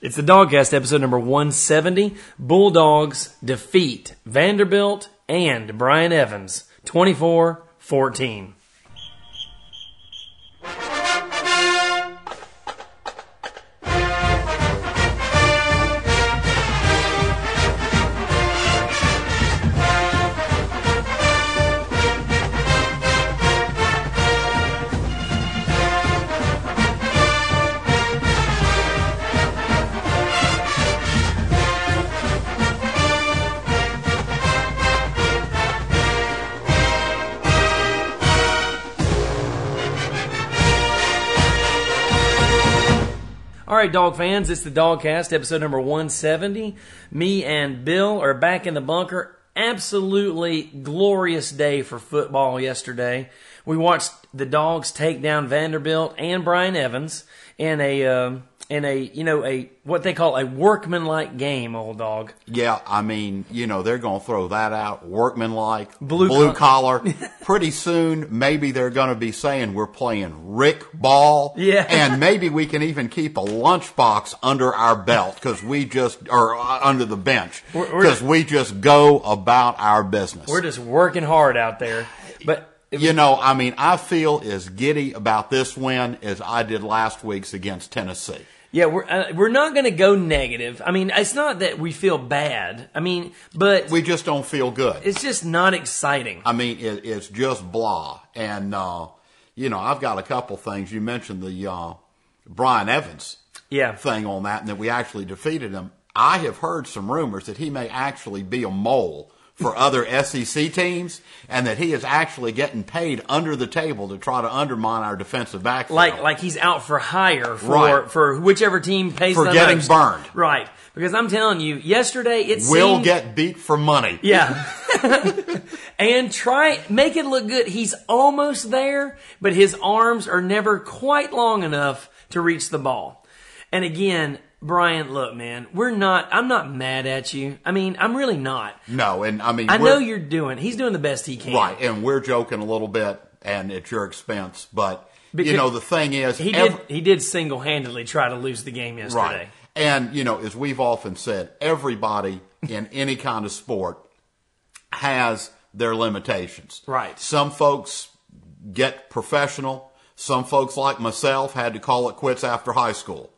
It's the DawgCast episode number 170. Bulldogs defeat Vanderbilt and Bryan Evans 24 14. Right, dog fans, it's the DawgCast, episode number 170. Me and Bill are back in the bunker. Absolutely glorious day for football yesterday. We watched the Dogs take down Vanderbilt and Bryan Evans in a um, in a you know a what they call a workmanlike game, old dog. Yeah, I mean, you know, they're going to throw that out, workmanlike, Blue blue, collar. Pretty soon, maybe they're going to be saying we're playing Richt Ball. Yeah. and maybe we can even keep a lunchbox under our belt because we just, or uh, under the bench, because we just go about our business. We're just working hard out there, but. you know, I mean, I feel as giddy about this win as I did last week's against Tennessee. Yeah, we're uh, we're not going to go negative. I mean, it's not that we feel bad. I mean, but We just don't feel good. it's just not exciting. I mean, it, it's just blah. And, uh, you know, I've got a couple things. You mentioned the uh, Bryan Evans Yeah, thing on that and that we actually defeated him. I have heard some rumors that he may actually be a mole for other SEC teams and that he is actually getting paid under the table to try to undermine our defensive backfield. like like he's out for hire for Right. for whichever team pays For the getting most. burned. Right, because I'm telling you, yesterday it will seemed, get beat for money. yeah. and try make it look good. He's almost there, but his arms are never quite long enough to reach the ball. And again, Brian, look, man, we're not. I'm not mad at you. I mean, I'm really not. No, and I mean, I know you're doing. He's doing the best he can. Right, and we're joking a little bit, and at your expense. But Because you know, the thing is, He did. He did single handedly try to lose the game yesterday. right, and you know, as we've often said, everybody in any kind of sport has their limitations. Right. Some folks get professional. Some folks, like myself, had to call it quits after high school.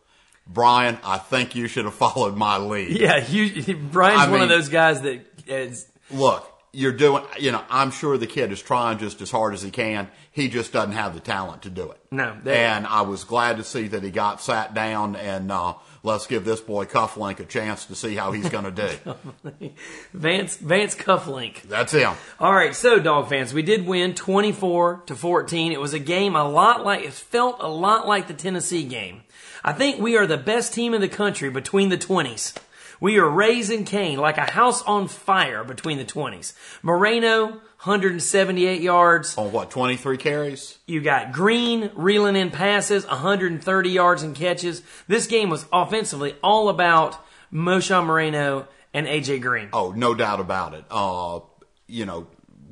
Brian, I think you should have followed my lead. Yeah, you, Brian's I one of those guys that is. look, you're doing, you know, I'm sure the kid is trying just as hard as he can. He just doesn't have the talent to do it. No, and I was glad to see that he got sat down and, uh, let's give this boy Cufflink a chance to see how he's going to do. Vance Vance Cufflink. That's him. All right, so dog fans, we did win 24 to 14. It was a game a lot like it felt a lot like the Tennessee game. I think we are the best team in the country between the 20s. We are raising Kane like a house on fire between the 20s. Moreno 178 yards. On what, 23 carries? You got Green reeling in passes, 130 yards and catches. This game was offensively all about Knowshon Moreno and AJ Green. Oh, no doubt about it. Uh, you know,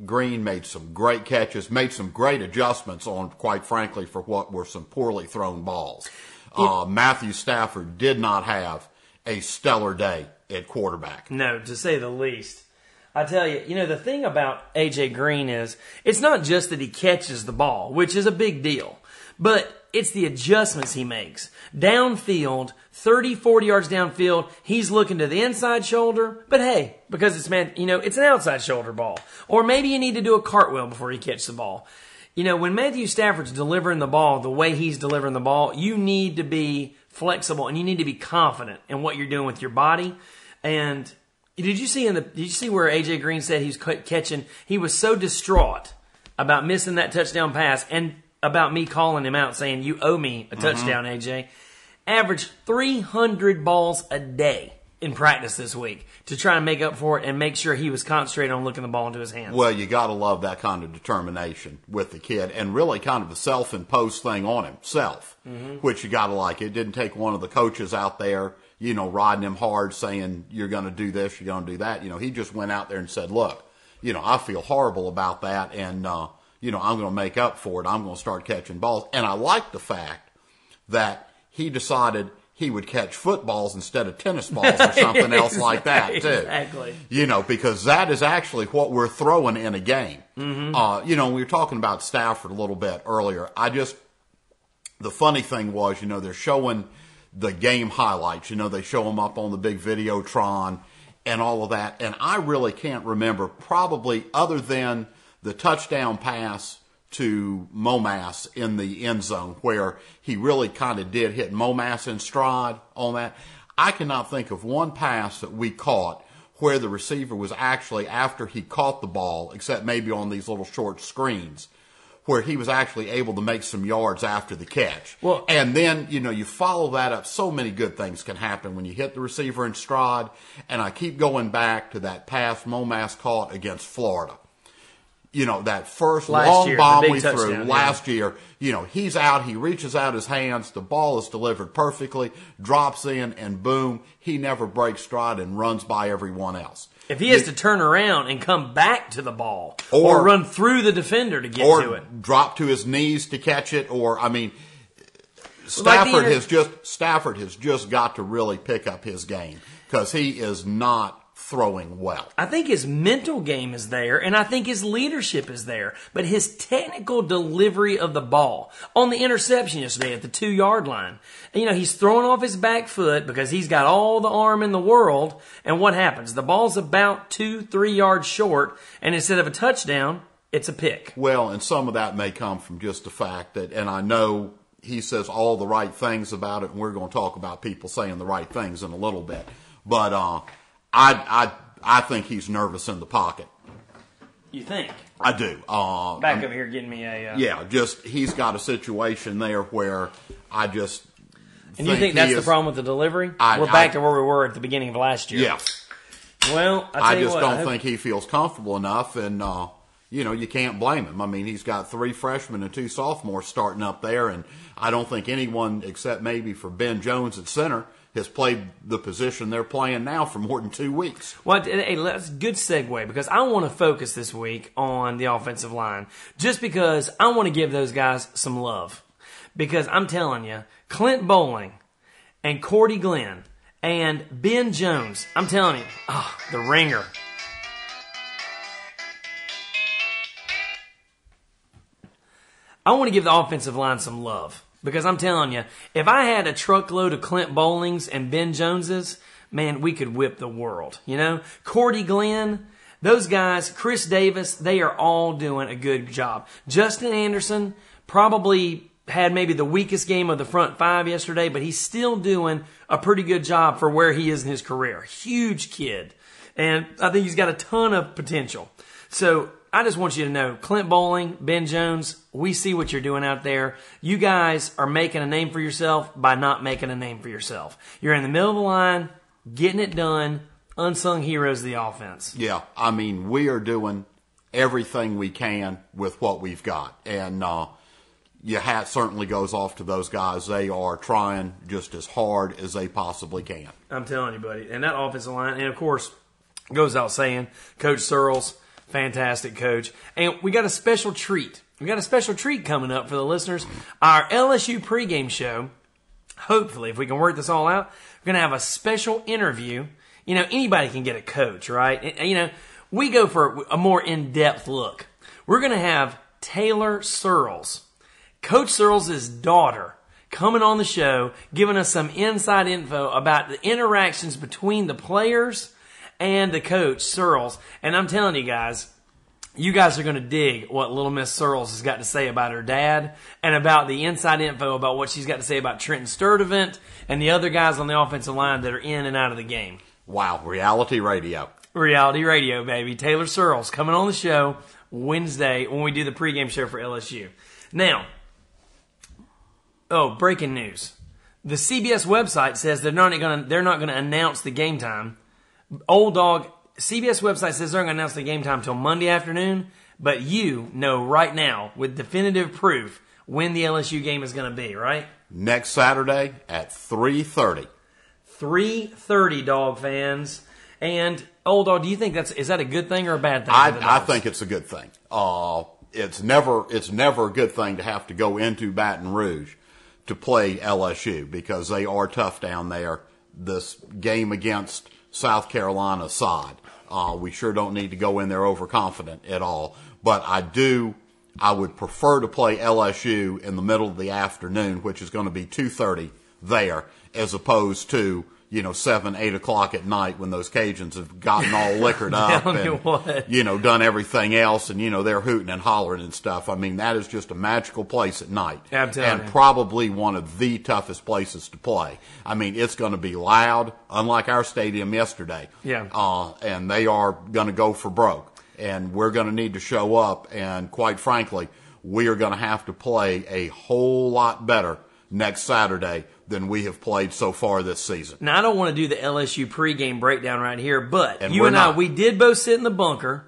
Green made some great catches, made some great adjustments on, quite frankly, for what were some poorly thrown balls. Uh, Matthew Stafford did not have a stellar day at quarterback. No, to say the least. I tell you, you know, the thing about AJ Green is it's not just that he catches the ball, which is a big deal, but it's the adjustments he makes. Downfield, 30, 40 yards downfield, he's looking to the inside shoulder, but hey, because it's man, you know, it's an outside shoulder ball. Or maybe you need to do a cartwheel before you catch the ball. You know, when Matthew Stafford's delivering the ball the way he's delivering the ball, you need to be flexible and you need to be confident in what you're doing with your body. And did you see in the did you see where AJ Green said he was catching? He was so distraught about missing that touchdown pass and about me calling him out saying you owe me a mm-hmm. touchdown, AJ. Averaged 300 balls a day in practice this week to try and make up for it and make sure he was concentrated on looking the ball into his hands. Well, you got to love that kind of determination with the kid, and really kind of a self-imposed thing on himself, which you got to like. It didn't take one of the coaches out there, you know, riding him hard, saying you're going to do this, you're going to do that. You know, he just went out there and said, "Look, you know, I feel horrible about that, and uh, you know, I'm going to make up for it. I'm going to start catching balls." And I like the fact that he decided he would catch footballs instead of tennis balls or something else like that too. Exactly. You know, because that is actually what we're throwing in a game. Mm-hmm. Uh, you know, we were talking about Stafford a little bit earlier. I just the funny thing was, you know, they're showing the game highlights. You know, they show them up on the big Videotron and all of that. And I really can't remember, probably other than the touchdown pass to Momass in the end zone, where he really kind of did hit Momass in stride on that. I cannot think of one pass that we caught where the receiver was actually after he caught the ball, except maybe on these little short screens where he was actually able to make some yards after the catch. Well- and then, you know, you follow that up. So many good things can happen when you hit the receiver in stride. And I keep going back to that pass Momass caught against Florida. You know, that first Last long year, bomb we threw yeah. last year, you know, he's out, he reaches out his hands, the ball is delivered perfectly, drops in, and boom, he never breaks stride and runs by everyone else. If he has to turn around and come back to the ball or, Or- run through the defender to get to it. drop to his knees to catch it, or I mean, Like Stafford inter- has just Stafford has just got to really pick up his game because he is not throwing well. I think his mental game is there, and I think his leadership is there. But his technical delivery of the ball on the interception yesterday at the two yard line, you know, he's throwing off his back foot because he's got all the arm in the world. And what happens? The ball's about two, three yards short, and instead of a touchdown, it's a pick. Well, and some of that may come from just the fact that, and I know he says all the right things about it, and we're going to talk about people saying the right things in a little bit. But uh, I, I, I think he's nervous in the pocket. You think? I do. Uh, Back over here getting me a. Uh, yeah, just he's got a situation there where I just. And you think he that's the problem with the delivery? I- We're back I- to where we were at the beginning of last year. Yeah, Well, I, tell I you just what, don't hope- think he feels comfortable enough, and uh, you know you can't blame him. I mean, he's got three freshmen and two sophomores starting up there, and I don't think anyone except maybe for Ben Jones at center has played the position they're playing now for more than two weeks. Well, hey, that's good segue because I want to focus this week on the offensive line just because I want to give those guys some love. Because I'm telling you, Clint Boling and Cordy Glenn and Ben Jones, I'm telling you, ah, the ringer. I want to give the offensive line some love because I'm telling you, if I had a truckload of Clint Bolings and Ben Joneses, man, we could whip the world. You know, Cordy Glenn, those guys, Chris Davis, they are all doing a good job. Justin Anderson probably had maybe the weakest game of the front five yesterday, but he's still doing a pretty good job for where he is in his career. Huge kid. And I think he's got a ton of potential. So I just want you to know, Clint Boling, Ben Jones, we see what you're doing out there. You guys are making a name for yourself by not making a name for yourself. You're in the middle of the line, getting it done, unsung heroes of the offense. Yeah, I mean, we are doing everything we can with what we've got. And uh, your hat certainly goes off to those guys. They are trying just as hard as they possibly can. I'm telling you, buddy. And that offensive line, and of course, goes out saying, Coach Searels, fantastic coach. And we got a special treat. We got a special treat coming up for the listeners. Our LSU pregame show. Hopefully, if we can work this all out, we're going to have a special interview. You know, anybody can get a coach, right? You know, we go for a more in-depth look. We're going to have Taylor Searels, Coach Searels' daughter, coming on the show, giving us some inside info about the interactions between the players and the coach, Searels. And I'm telling you guys, you guys are going to dig what little Miss Searels has got to say about her dad and about the inside info about what she's got to say about Trinton Sturdivant and the other guys on the offensive line that are in and out of the game. Wow, reality radio. Reality radio, baby. Taylor Searels coming on the show Wednesday when we do the pregame show for LSU. Now, oh, breaking news. The CBS website says they're not going to they're not going to announce the game time. Old dog CBS website says they're going to announce the game time until Monday afternoon, but you know right now with definitive proof when the LSU game is going to be, right? Next Saturday at 3.30. 3:30 dog fans. And old dog, do you think that's is that a good thing or a bad thing? I, I think it's a good thing. Uh, it's never it's never a good thing to have to go into Baton Rouge to play LSU because they are tough down there. This game against South Carolina side. uh, we sure don't need to go in there overconfident at all. But I do, I would prefer to play LSU in the middle of the afternoon, which is going to be 2.30 there, as opposed to you know, seven, eight o'clock at night when those Cajuns have gotten all liquored up and, what. you know, done everything else and, you know, they're hooting and hollering and stuff. I mean, that is just a magical place at night. And you. probably one of the toughest places to play. I mean, it's going to be loud, unlike our stadium yesterday. Yeah. Uh, and they are going to go for broke. And we're going to need to show up. And quite frankly, we are going to have to play a whole lot better next Saturday than we have played so far this season. Now I don't want to do the LSU pregame breakdown right here, but And you and I, we did both sit in the bunker.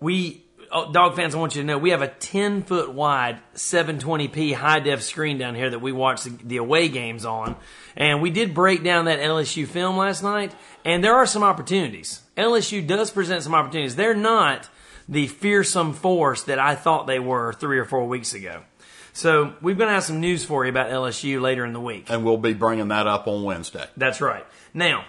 We, oh, dog fans, I want you to know we have a 10 foot wide 720p high def screen down here that we watch the, the away games on. And we did break down that LSU film last night, and there are some opportunities. LSU does present some opportunities. They're not the fearsome force that I thought they were three or four weeks ago. So we're going to have some news for you about LSU later in the week. And we'll be bringing that up on Wednesday. That's right. Now,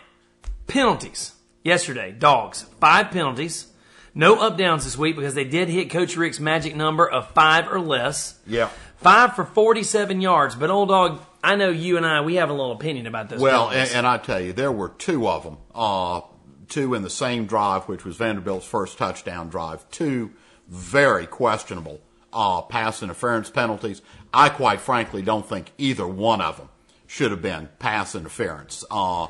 penalties. Yesterday, dogs, five penalties. No up downs this week because they did hit Coach Richt's magic number of five or less. Yeah. Five for 47 yards. But, old dog, I know you and I, we have a little opinion about those Well, and, and I tell you, there were two of them. Uh, two in the same drive, which was Vanderbilt's first touchdown drive. Two very questionable uh, pass interference penalties. I quite frankly don't think either one of them should have been pass interference. Uh,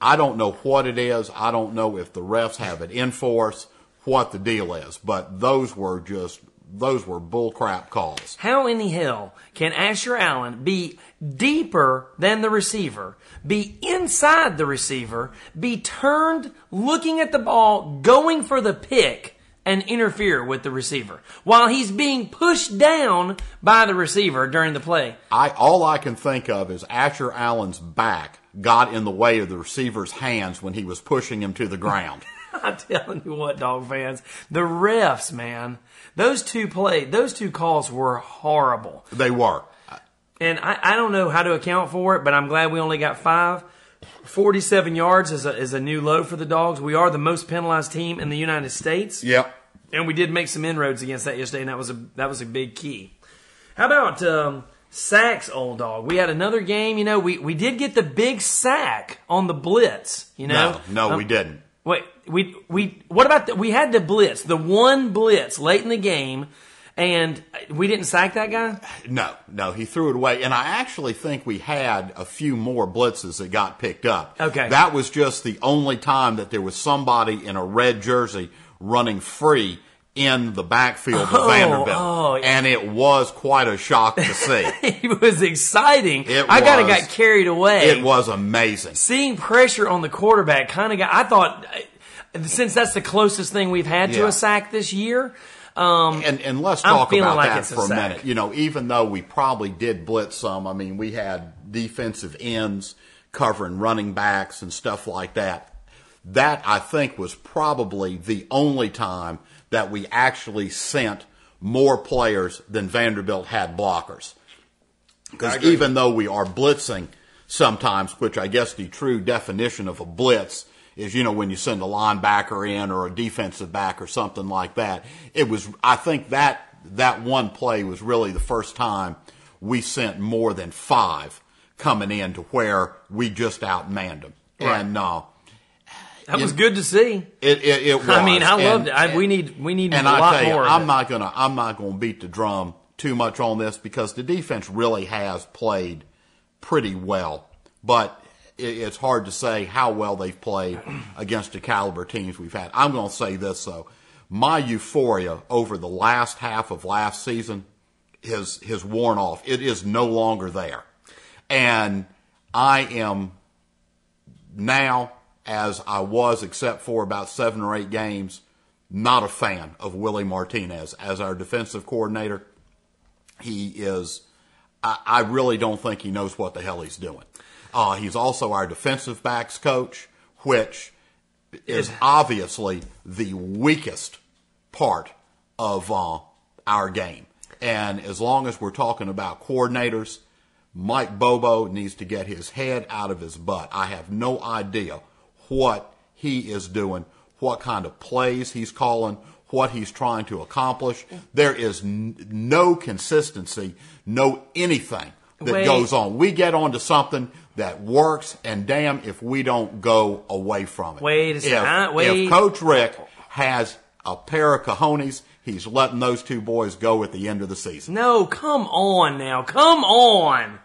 I don't know what it is. I don't know if the refs have it in force, what the deal is. But those were just those were bullcrap calls. How in the hell can Asher Allen be deeper than the receiver, be inside the receiver, be turned looking at the ball, going for the pick, and interfere with the receiver while he's being pushed down by the receiver during the play? I all I can think of is Asher Allen's back got in the way of the receiver's hands when he was pushing him to the ground. I'm telling you what, dog fans, the refs, man, those two play, those two calls were horrible. they were. And I, I don't know how to account for it, but I'm glad we only got five. 47 yards is a, is a new low for the dogs. We are the most penalized team in the United States. Yep. And we did make some inroads against that yesterday, and that was a, that was a big key. How about, um, sacks, old dog? We had another game, you know, we, we did get the big sack on the blitz, you know? No, no, Um, we didn't. Wait, we we what about the, we had the blitz, the one blitz late in the game, and we didn't sack that guy. No, no, he threw it away. And I actually think we had a few more blitzes that got picked up. Okay. That was just the only time that there was somebody in a red jersey running free in the backfield of Oh, Vanderbilt. oh, yeah. And it was quite a shock to see. it was exciting. It I kind of got carried away. it was amazing. seeing pressure on the quarterback. Kind of got. I thought uh, since that's the closest thing we've had to a sack this year. Um, And, and let's talk about like that it's a for a minute. You know, even though we probably did blitz some, I mean, we had defensive ends covering running backs and stuff like that. That I think was probably the only time that we actually sent more players than Vanderbilt had blockers. Because even though we are blitzing sometimes, which I guess the true definition of a blitz is, you know, when you send a linebacker in or a defensive back or something like that. It was, I think that, that one play was really the first time we sent more than five coming in to where we just outmanned them. Right. And, uh, that was good to see. it, it, it was. I mean, I And- loved it. I, we need we need and a I lot tell you, more. I'm not gonna I'm not gonna beat the drum too much on this because the defense really has played pretty well, but it, it's hard to say how well they've played against the caliber teams we've had. I'm gonna say this though, my euphoria over the last half of last season has has worn off. It is no longer there, and I am now, as I was, except for about seven or eight games, not a fan of Willie Martinez as our defensive coordinator. He is, I, I really don't think he knows what the hell he's doing. Uh, he's also our defensive backs coach, which is obviously the weakest part of uh, our game. And as long as we're talking about coordinators, Mike Bobo needs to get his head out of his butt. I have no idea what he is doing, what kind of plays he's calling, what he's trying to accomplish. There is n- no consistency, no anything that Wait. goes on. We get onto something that works, and damn if we don't go away from it. Wait a second. If, wait. if Coach Richt has a pair of cojones, he's letting those two boys go at the end of the season. No, come on now. Come on.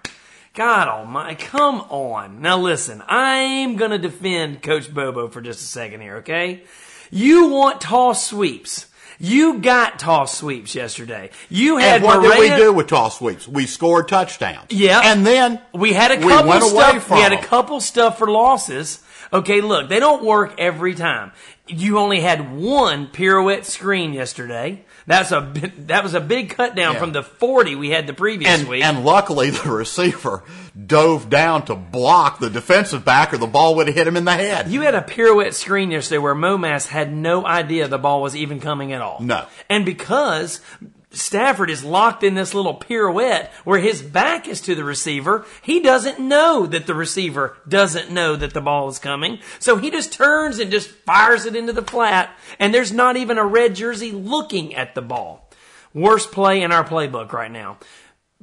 God almighty, come on. Now listen, I'm gonna defend Coach Bobo for just a second here, okay? You want toss sweeps. You got toss sweeps yesterday. You had And what did we do with toss sweeps? We scored touchdowns. Yeah. And then We had a we couple away stuff. We had a couple stuff for losses. Okay, look, they don't work every time. You only had one pirouette screen yesterday. That's a that was a big cut down Yeah. from the forty we had the previous And, week. and luckily, the receiver dove down to block the defensive back, or the ball would have hit him in the head. You had a pirouette screen yesterday where Momass had no idea the ball was even coming at all. No. And because Stafford is locked in this little pirouette where his back is to the receiver, he doesn't know that the receiver doesn't know that the ball is coming. So he just turns and just fires it into the flat, and there's not even a red jersey looking at the ball. Worst play in our playbook right now.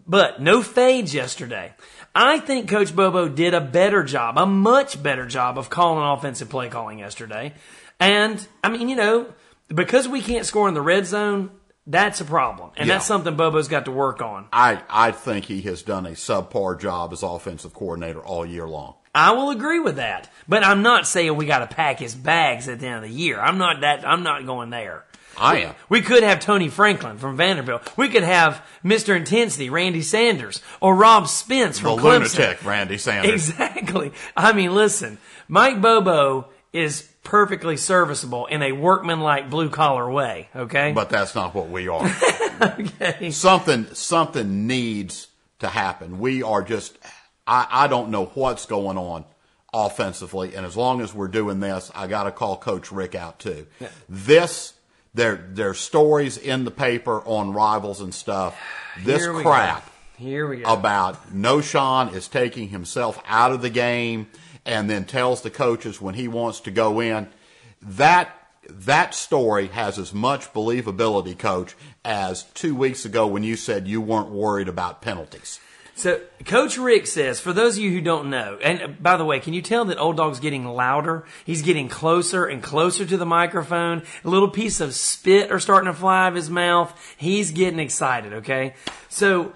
But no fades yesterday. I think Coach Bobo did a better job, a much better job of calling offensive play calling yesterday. And, I mean, you know, because we can't score in the red zone, that's a problem. And Yeah. that's something Bobo's got to work on. I, I think he has done a subpar job as offensive coordinator all year long. I will agree with that. But I'm not saying we got to pack his bags at the end of the year. I'm not that, I'm not going there. I am. We could have Tony Franklin from Vanderbilt. We could have Mr. Intensity, Randy Sanders, or Rob Spence The from Clemson. lunatic, Randy Sanders. Exactly. I mean, listen, Mike Bobo is perfectly serviceable in a workmanlike blue collar way. Okay. But that's not what we are. okay. something something needs to happen. We are just I, I don't know what's going on offensively, and as long as we're doing this, I got to call Coach Richt out too. This there there's stories in the paper on rivals and stuff. This crap go. Here we go. about Knowshon is taking himself out of the game and then tells the coaches when he wants to go in. That that story has as much believability, coach, as two weeks ago when you said you weren't worried about penalties. So, Coach Richt says, for those of you who don't know, and uh, by the way, can you tell that Old Dog's getting louder? He's getting closer and closer to the microphone. A little piece of spit are starting to fly out of his mouth. He's getting excited, okay? So,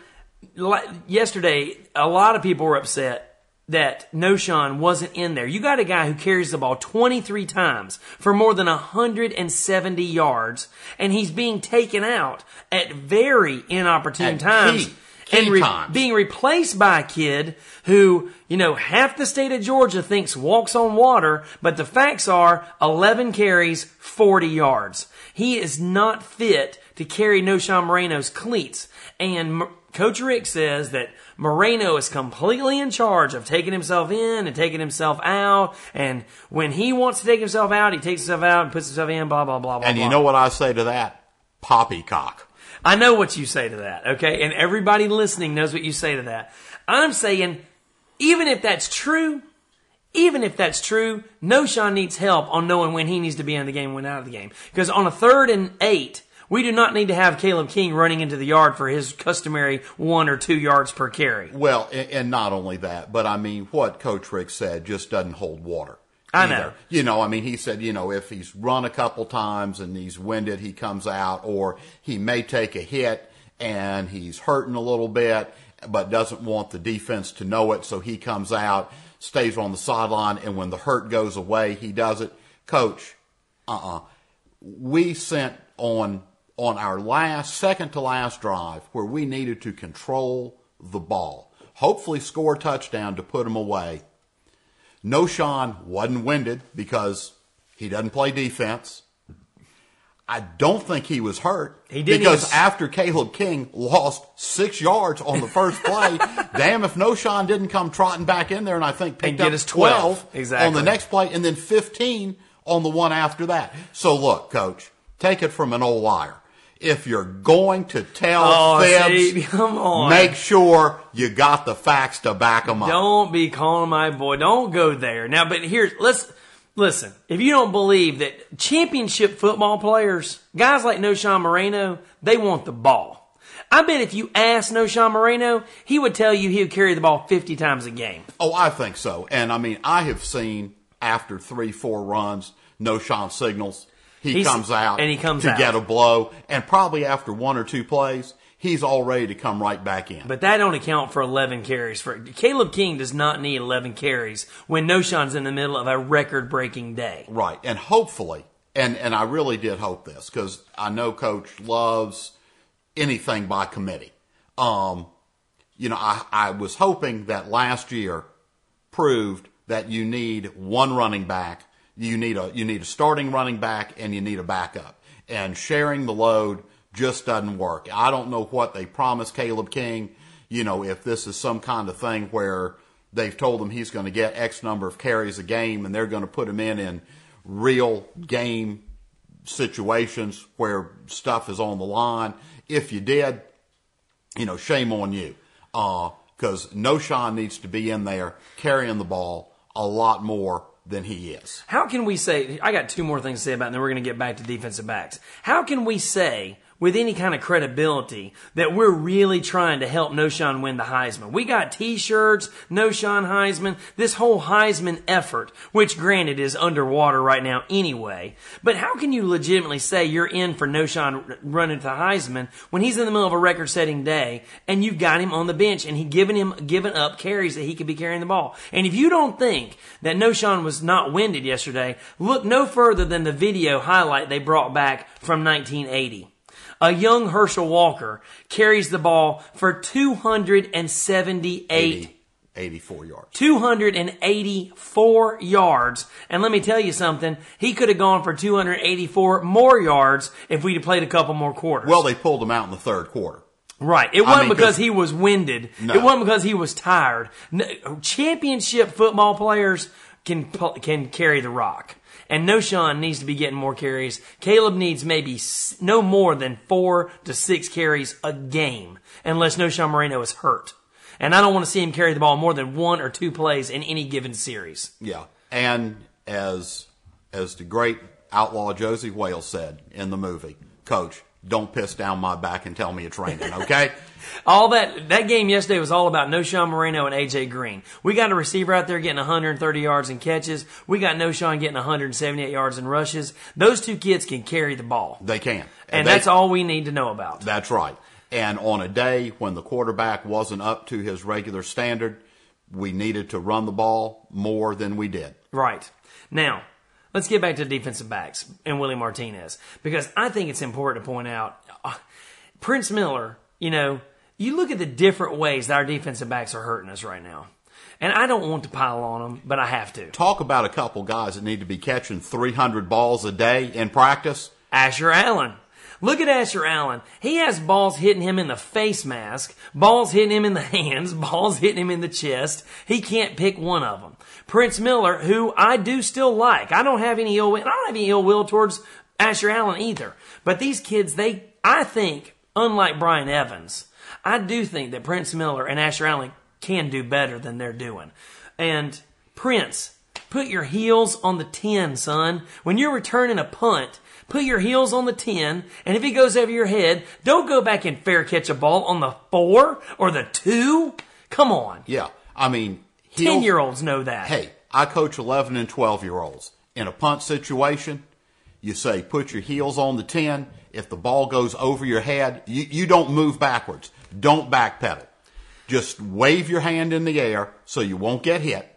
yesterday, a lot of people were upset that Knowshon wasn't in there. You got a guy who carries the ball 23 times for more than 170 yards, and he's being taken out at very inopportune At times key- key and re- times. being replaced by a kid who, you know, half the state of Georgia thinks walks on water, but the facts are 11 carries, 40 yards. He is not fit to carry Knowshon Moreno's cleats. And Coach Richt says that Moreno is completely in charge of taking himself in and taking himself out. And when he wants to take himself out, he takes himself out and puts himself in, blah, blah, blah, blah, And you blah. know what I say to that? Poppycock. I know what you say to that, okay? And everybody listening knows what you say to that. I'm saying, even if that's true, even if that's true, Knowshon needs help on knowing when he needs to be in the game when out of the game. Because on a third and eight, we do not need to have Caleb King running into the yard for his customary one or two yards per carry. Well, and, and not only that, but I mean, what Coach Richt said just doesn't hold water. I either. know. You know, I mean, he said, you know, if he's run a couple times and he's winded, he comes out, or he may take a hit and he's hurting a little bit, but doesn't want the defense to know it, so he comes out, stays on the sideline, and when the hurt goes away, he does it. Coach, uh-uh. We sent on on our last second to last drive where we needed to control the ball, hopefully score a touchdown to put them away. Knowshon wasn't winded because he doesn't play defense. I don't think he was hurt. He didn't because even- after Caleb King lost six yards on the first play, damn if Knowshon didn't come trotting back in there and I think picked get up his 12. 12 Exactly. on the next play and then 15 on the one after that. So look, coach, take it from an old liar. If you're going to tell Oh, fibs, see, come on. make sure you got the facts to back them up. Don't be calling my boy. Don't go there. Now, but here's let's listen. If you don't believe that championship football players, guys like Knowshon Moreno, they want the ball. I bet if you asked Knowshon Moreno, he would tell you he would carry the ball 50 times a game. Oh, I think so. And I mean, I have seen after three, four runs, Knowshon signals. He He's- comes out and he comes to out. get a blow, and probably after one or two plays, he's all ready to come right back in. But that don't account for 11 carries. For Caleb King does not need 11 carries when Knowshon's in the middle of a record-breaking day. Right. And hopefully, and, and I really did hope this because I know coach loves anything by committee. Um, you know, I, I was hoping that last year proved that you need one running back, you need a, you need a starting running back and you need a backup. And sharing the load just doesn't work. I don't know what they promised Caleb King, you know, if this is some kind of thing where they've told him he's going to get X number of carries a game and they're going to put him in in real game situations where stuff is on the line. If you did, you know, shame on you. Uh, because Knowshon needs to be in there carrying the ball a lot more than he is. How can we say, I got two more things to say about it, and then we're going to get back to defensive backs. How can we say, with any kind of credibility, that we're really trying to help Knowshon win the Heisman? We got t-shirts, Knowshon Heisman, this whole Heisman effort, which granted is underwater right now anyway. But how can you legitimately say you're in for Knowshon running for Heisman when he's in the middle of a record-setting day and you've got him on the bench and he giving him, giving up carries that he could be carrying the ball? And if you don't think that Knowshon was not winded yesterday, look no further than the video highlight they brought back from 1980. A young Herschel Walker carries the ball for 278 80, 84 yards. 284 yards. And let me tell you something, he could have gone for 284 more yards if we'd have played a couple more quarters. Well, they pulled him out in the third quarter. Right. It wasn't mean, because 'cause- he was winded. No. It wasn't because he was tired. No, championship football players can can carry the rock. And Knowshon needs to be getting more carries. Caleb needs maybe no more than four to six carries a game, unless Knowshon Moreno is hurt. And I don't want to see him carry the ball more than one or two plays in any given series. Yeah. And as as the great outlaw Josey Wales said in the movie, Coach, don't piss down my back and tell me it's raining, okay? All that that game yesterday was all about Knowshon Moreno and AJ Green. We got a receiver out there getting 130 yards in catches. We got Knowshon getting 178 yards in rushes. Those two kids can carry the ball, they can. and they- that's all we need to know about. That's right. And on a day when the quarterback wasn't up to his regular standard, we needed to run the ball more than we did. Right now, let's get back to defensive backs and Willie Martinez because I think it's important to point out uh, Prince Miller. You know, you look at the different ways that our defensive backs are hurting us right now. And I don't want to pile on them, but I have to. Talk about a couple guys that need to be catching 300 balls a day in practice. Asher Allen. Look at Asher Allen. He has balls hitting him in the face mask, balls hitting him in the hands, balls hitting him in the chest. He can't pick one of them. Prince Miller, who I do still like. I don't have any ill will. I don't have any ill will towards Asher Allen either. But these kids, they, I think, unlike Bryan Evans, I do think that Prince Miller and Asher Allen can do better than they're doing. And Prince, put your heels on the 10, son. When you're returning a punt, put your heels on the 10, and if he goes over your head, don't go back and fair catch a ball on the 4 or the 2. Come on. Yeah. I mean, 10 year olds know that. Hey, I coach 11 and 12 year olds. In a punt situation, you say put your heels on the 10. If the ball goes over your head, you, you don't move backwards. Don't backpedal. Just wave your hand in the air so you won't get hit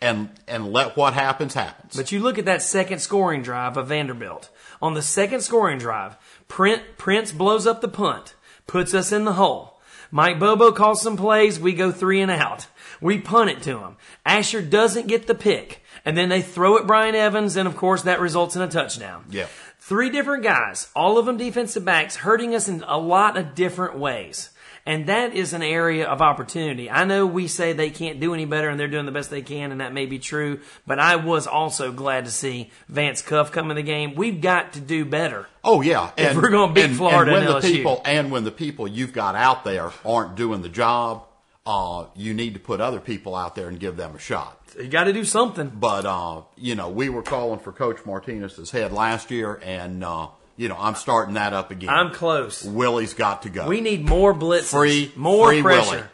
and, and let what happens happens. But you look at that second scoring drive of Vanderbilt. On the second scoring drive, Print, Prince blows up the punt, puts us in the hole. Mike Bobo calls some plays, we go three and out. We punt it to him. Asher doesn't get the pick. And then they throw at Bryan Evans, and of course that results in a touchdown. Yeah. Three different guys, all of them defensive backs, hurting us in a lot of different ways. And that is an area of opportunity. I know we say they can't do any better and they're doing the best they can, and that may be true, but I was also glad to see Vance Cuff come in the game. We've got to do better. Oh yeah, If we're gonna beat Florida and when and the people and when the people you've got out there aren't doing the job, uh, you need to put other people out there and give them a shot. You got to do something. But uh, you know, we were calling for Coach Martinez's head last year, and uh, you know, I'm starting that up again. I'm close. Willie's got to go. We need more blitzes. Free- more free pressure. Willie.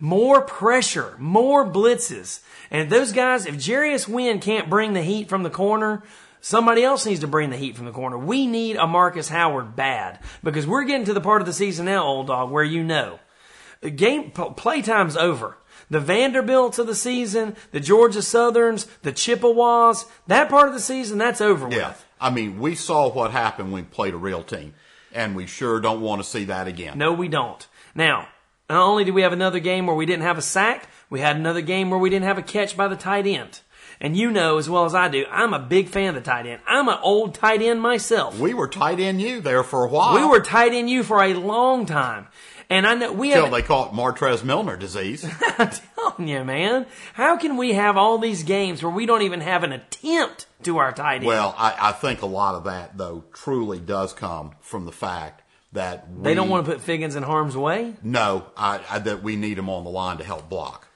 More pressure. More blitzes. And those guys, if Jarius Wynn can't bring the heat from the corner, somebody else needs to bring the heat from the corner. We need a Marcus Howard bad because we're getting to the part of the season now, old dog, where you know game playtime's over. The Vanderbilts of the season, the Georgia Southerns, the Chippewas, that part of the season, that's over yeah, with. I mean, we saw what happened when we played a real team, and we sure don't want to see that again. No, we don't. Now, not only did we have another game where we didn't have a sack, we had another game where we didn't have a catch by the tight end. And you know as well as I do, I'm a big fan of the tight end. I'm an old tight end myself. We were tight end you there for a while. We were tight end you for a long time. And I know we until have they it Martrez Milner disease. I'm telling you, man. How can we have all these games where we don't even have an attempt to our tight end? well, I, I think a lot of that though truly does come from the fact that we, they don't want to put Figgins in harm's way. No, I, I, that we need him on the line to help block.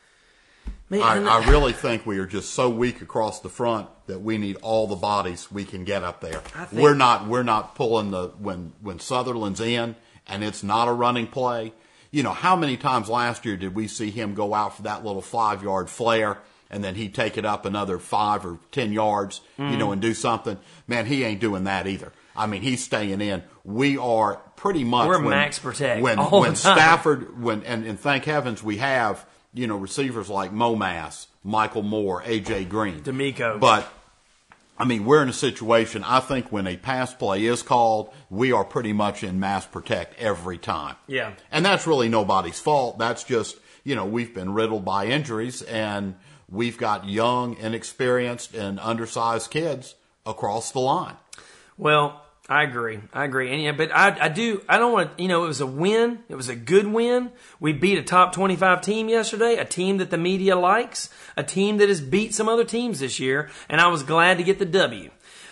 Man, I, I really think we are just so weak across the front that we need all the bodies we can get up there. Think- We're not we're not pulling the when when Sutherland's in and it's not a running play. You know how many times last year did we see him go out for that little five yard flare and then he'd take it up another five or ten yards, you Mm-hmm. know, and do something? Man, he ain't doing that either. I mean, he's staying in. We are pretty much We're when, max protect when when. Stafford when and, and thank heavens we have you know receivers like Momass, Michael Moore, AJ Green, D'Amico. But I mean, we're in a situation. I think when a pass play is called, we are pretty much in mass protect every time. Yeah. and that's really nobody's fault. That's just you know we've been riddled by injuries, and we've got young, inexperienced, and undersized kids across the line. Well, I agree. I agree. And yeah, but I, I do, I don't want to, you know, it was a win. It was a good win. We beat a top 25 team yesterday, a team that the media likes, a team that has beat some other teams this year. And I was glad to get the W.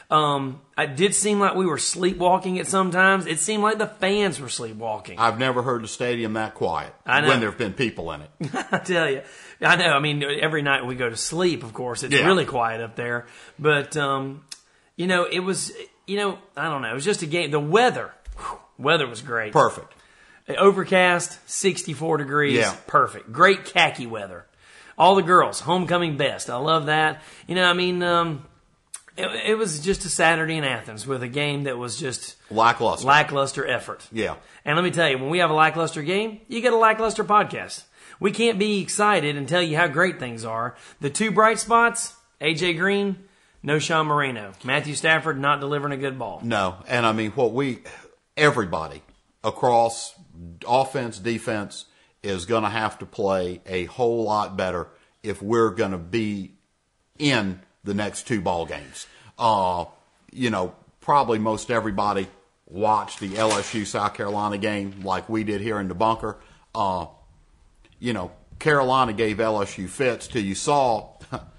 Um, it did seem like we were sleepwalking at sometimes. It seemed like the fans were sleepwalking. I've never heard the stadium that quiet I know. when there have been people in it. I tell you, I know. I mean, every night we go to sleep, of course, it's Yeah. really quiet up there. But um, you know, it was, you know, I don't know. It was just a game. The weather, whew, weather was great. Perfect. Overcast, 64 degrees. Yeah. Perfect. Great khaki weather. All the girls, homecoming best. I love that. You know, I mean, um, it, it was just a Saturday in Athens with a game that was just Lackluster. lackluster effort. Yeah. And let me tell you, when we have a lackluster game, you get a lackluster podcast. We can't be excited and tell you how great things are. The two bright spots, AJ Green, Knowshon Moreno. Matthew Stafford not delivering a good ball. No, and I mean what we everybody across offense, defense is going to have to play a whole lot better if we're going to be in the next two ball games. Uh, you know, probably most everybody watched the LSU South Carolina game like we did here in the bunker. Uh, you know, Carolina gave LSU fits till you saw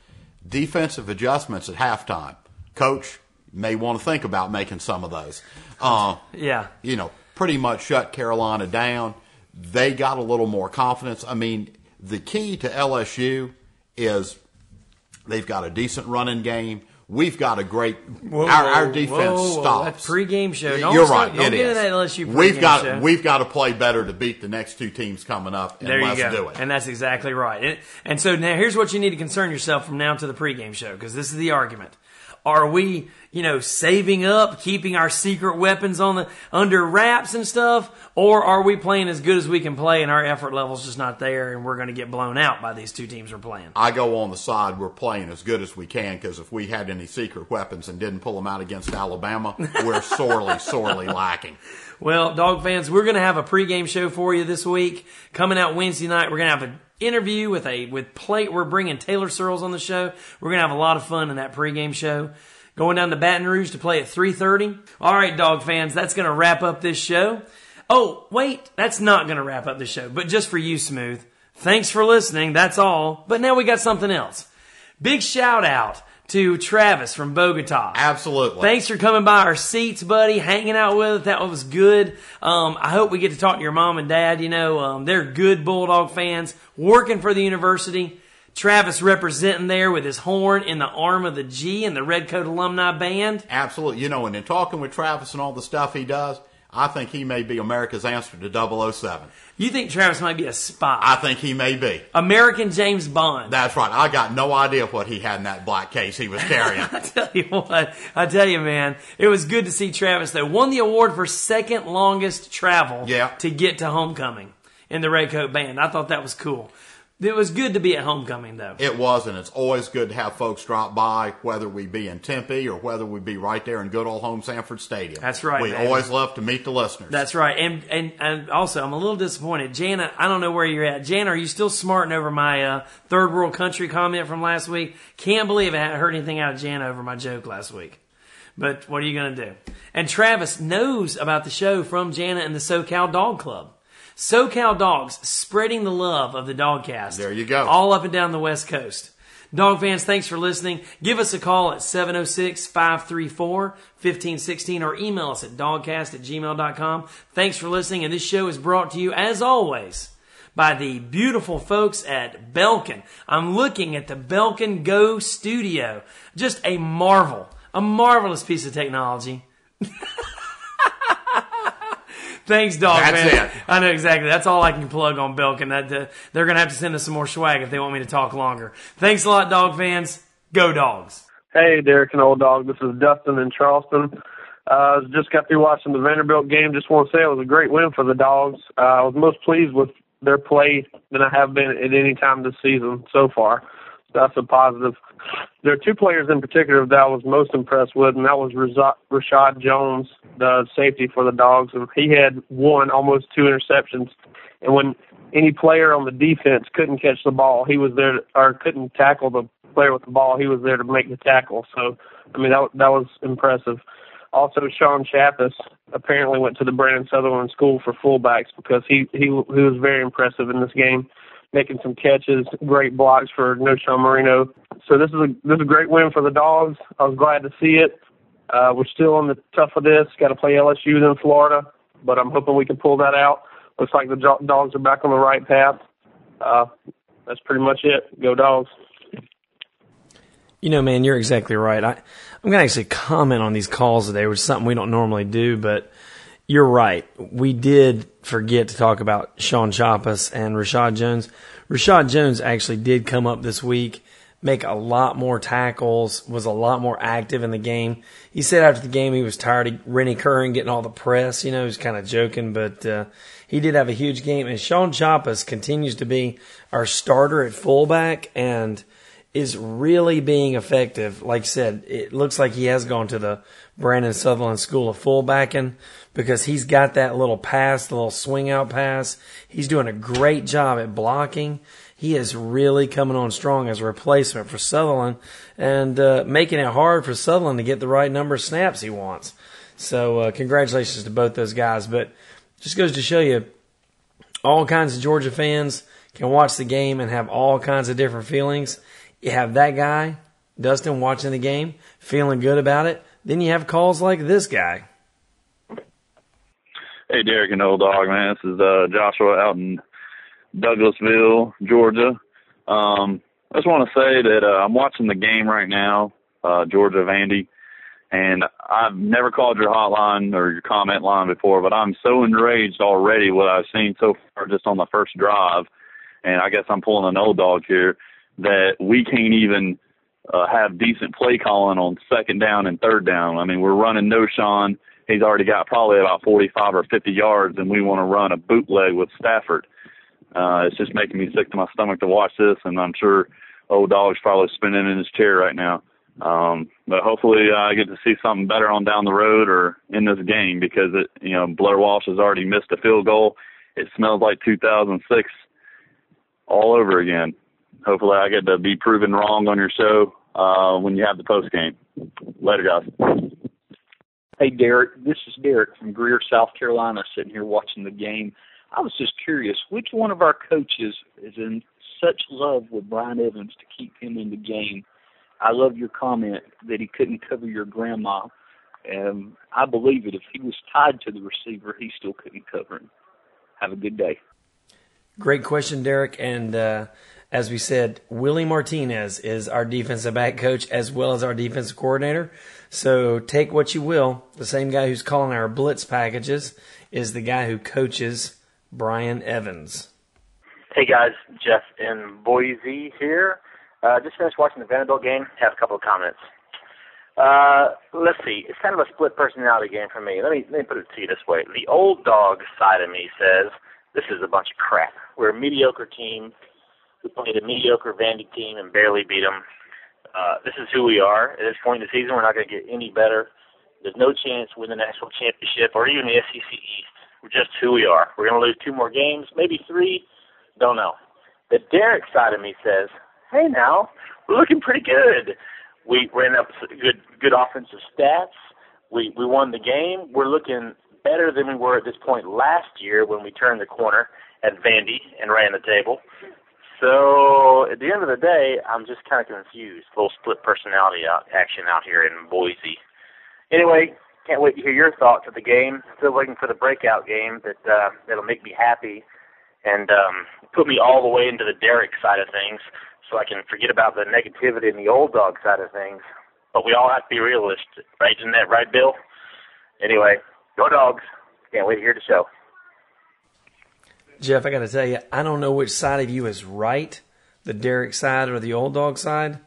defensive adjustments at halftime. Coach may want to think about making some of those. Uh, Yeah. you know, pretty much shut Carolina down. They got a little more confidence. I mean, the key to LSU is they've got a decent running game. We've got a great our, our defense whoa, whoa, stops. That pregame show. Don't You're start- right. Don't it get is. that LSU pregame we've got show. we've got to play better to beat the next two teams coming up, and There you let's go. do it. And that's exactly right. And, and so now here's what you need to concern yourself from now to the pregame show, because this is the argument. Are we, you know, saving up, keeping our secret weapons on the under wraps and stuff, or are we playing as good as we can play and our effort level's just not there, and we're going to get blown out by these two teams we're playing? I go on the side we're playing as good as we can because if we had any secret weapons and didn't pull them out against Alabama, we're sorely, sorely lacking. Well, dog fans, we're going to have a pregame show for you this week. Coming out Wednesday night, we're going to have an interview with a with plate. We're bringing Taylor Searels on the show. We're to have a lot of fun in that pregame show. Going down to Baton Rouge to play at 3:30. All right, dog fans, that's to wrap up this show. Oh, wait, that's not to wrap up the show, but just for you, Smooth. Thanks for listening. That's all. But now we got something else. Big shout out to Travis from Bogota. Absolutely. Thanks for coming by our seats, buddy, hanging out with us. That was good. Um, I hope we get to talk to your mom and dad. You know, um, they're good Bulldog fans working for the university. Travis representing there with his horn in the arm of the G and the Redcoat Alumni Band. Absolutely. You know, and in talking with Travis and all the stuff he does, I think he may be America's answer to 007. You think Travis might be a spy? I think he may be. American James Bond. That's right. I got no idea what he had in that black case he was carrying. I tell you what, I tell you, man, it was good to see Travis though. Won the award for second longest travel Yeah. to get to homecoming in the Redcoat Band. I thought that was cool. It was good to be at homecoming though. It was, and it's always good to have folks drop by, whether we be in Tempe or whether we be right there in good old home Sanford Stadium. That's right, We man. always love to meet the listeners. That's right. And, and and also, I'm a little disappointed. Jana, I don't know where you're at. Jana, are you still smarting over my uh, third world country comment from last week? Can't believe I haven't heard anything out of Jana over my joke last week. But what are you going to do? And Travis knows about the show from Jana and the SoCal Dog Club. SoCal Dogs spreading the love of the DawgCast. There you go. All up and down the West Coast. Dog fans, thanks for listening. Give us a call at 706-534-1516 or email us at dogcast at gmail.com. Thanks for listening. And this show is brought to you, as always, by the beautiful folks at Belkin. I'm looking at the Belkin Go Studio. Just a marvel, a marvelous piece of technology. Thanks, dog That's man. it. I know exactly. That's all I can plug on Belkin. That uh, they're gonna have to send us some more swag if they want me to talk longer. Thanks a lot, dog fans. Go dogs. Hey, Derek and Old Dog. This is Dustin in Charleston. Uh, just got through watching the Vanderbilt game. Just want to say it was a great win for the Dogs. Uh, I was most pleased with their play than I have been at any time this season so far. So that's a positive. There are two players in particular that I was most impressed with, and that was Reshad Jones, the safety for the Dogs. And he had one, almost two interceptions. And when any player on the defense couldn't catch the ball, he was there, or couldn't tackle the player with the ball, he was there to make the tackle. So, I mean, that that was impressive. Also, Shaun Chapas apparently went to the Brannan Southerland School for fullbacks because he he he was very impressive in this game, making some catches, great blocks for Knowshon Moreno. So this is a this is a great win for the Dogs. I was glad to see it. Uh, we're still on the tough of this. Got to play LSU in Florida, but I'm hoping we can pull that out. Looks like the Dogs are back on the right path. Uh, that's pretty much it. Go Dogs. You know, man, you're exactly right. I, I'm going to actually comment on these calls today, which is something we don't normally do, but you're right. We did forget to talk about Shaun Chapas and Reshad Jones. Reshad Jones actually did come up this week, make a lot more tackles, was a lot more active in the game. He said after the game he was tired of Rennie Curran getting all the press. You know, he was kind of joking, but uh, he did have a huge game. And Shaun Chapas continues to be our starter at fullback and – is really being effective. Like I said, it looks like he has gone to the Brannan Southerland School of Fullbacking because he's got that little pass, the little swing out pass. He's doing a great job at blocking. He is really coming on strong as a replacement for Southerland and uh, making it hard for Southerland to get the right number of snaps he wants. So uh, congratulations to both those guys. But just goes to show you, all kinds of Georgia fans can watch the game and have all kinds of different feelings you have that guy, Dustin, watching the game, feeling good about it. Then you have calls like this guy. Hey, Derek and Old Dog, man. This is uh, Joshua out in Douglasville, Georgia. Um, I just want to say that uh, I'm watching the game right now, uh, Georgia Vandy, and I've never called your hotline or your comment line before, but I'm so enraged already what I've seen so far just on the first drive, and I guess I'm pulling an old dog here, that we can't even uh, have decent play calling on second down and third down. I mean, we're running Knowshon. He's already got probably about 45 or 50 yards, and we want to run a bootleg with Stafford. Uh, it's just making me sick to my stomach to watch this, and I'm sure old dog's probably spinning in his chair right now. Um, but hopefully uh, I get to see something better on down the road or in this game because it, you know, Blair Walsh has already missed a field goal. It smells like 2006 all over again. Hopefully I get to be proven wrong on your show uh, when you have the post game. Later, guys. Hey, Derek, this is Derek from Greer, South Carolina, sitting here watching the game. I was just curious, which one of our coaches is in such love with Bryan Evans to keep him in the game? I love your comment that he couldn't cover your grandma. And I believe it. If he was tied to the receiver, he still couldn't cover him. Have a good day. Great question, Derek. And uh, as we said, Willie Martinez is our defensive back coach as well as our defensive coordinator. So take what you will. The same guy who's calling our blitz packages is the guy who coaches Bryan Evans. Hey guys, Jeff in Boise here. Uh, just finished watching the Vanderbilt game. Have a couple of comments. Uh, let's see. It's kind of a split personality game for me. Let me let me put it to you this way: the old dog side of me says this is a bunch of crap. We're a mediocre team. We played a mediocre Vandy team and barely beat them. Uh, this is who we are. At this point in the season, we're not going to get any better. There's no chance to win the national championship or even the SEC East. We're just who we are. We're going to lose two more games, maybe three. Don't know. The Derek side of me says, "Hey, now we're looking pretty good. We ran up good good offensive stats. We we won the game. We're looking better than we were at this point last year when we turned the corner at Vandy and ran the table. So at the end of the day, I'm just kind of confused. A little split personality out, action out here in Boise. Anyway, can't wait to hear your thoughts of the game. Still waiting for the breakout game that uh, that'll make me happy and um, put me all the way into the Derek side of things so I can forget about the negativity and the old dog side of things. But we all have to be realistic, right? Isn't that right, Bill? Anyway, go dogs. Can't wait to hear the show. Jeff, I got to tell you, I don't know which side of you is right, the Derek side or the old dog side,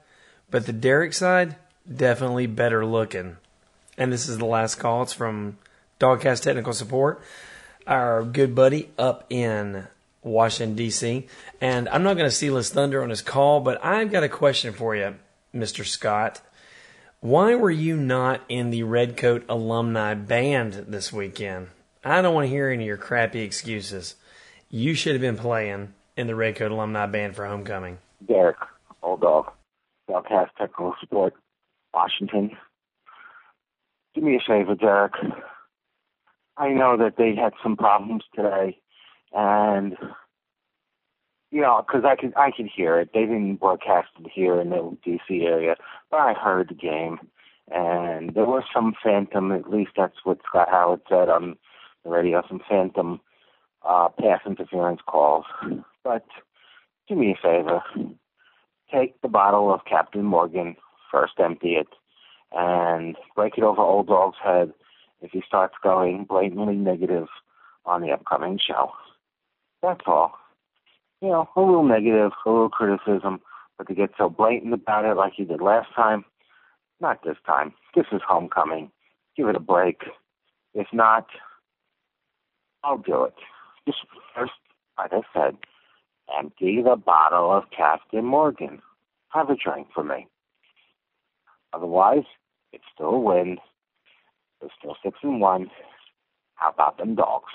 but the Derek side, definitely better looking. And this is the last call. It's from DawgCast Technical Support, our good buddy up in Washington, D.C. And I'm not going to steal his thunder on his call, but I've got a question for you, Mr. Scott. Why were you not in the Redcoat alumni band this weekend? I don't want to hear any of your crappy excuses. You should have been playing in the Redcoat alumni band for homecoming. Derek, old dog, DawgCast Technical Support, Washington. Do me a favor, Derek. I know that they had some problems today and you know, because I could I could hear it. They didn't broadcast it here in the D.C. area, but I heard the game, and there was some phantom. At least that's what Scott Howard said on the radio. Some phantom uh, pass interference calls. But do me a favor. Take the bottle of Captain Morgan, first empty it, and break it over Old Dog's head if he starts going blatantly negative on the upcoming show. That's all. You know, a little negative, a little criticism, but to get so blatant about it like you did last time, not this time. This is homecoming. Give it a break. If not, I'll do it. Just first, like I said, empty the bottle of Captain Morgan. Have a drink for me. Otherwise, it's still a win. It's still six and one. How about them dogs?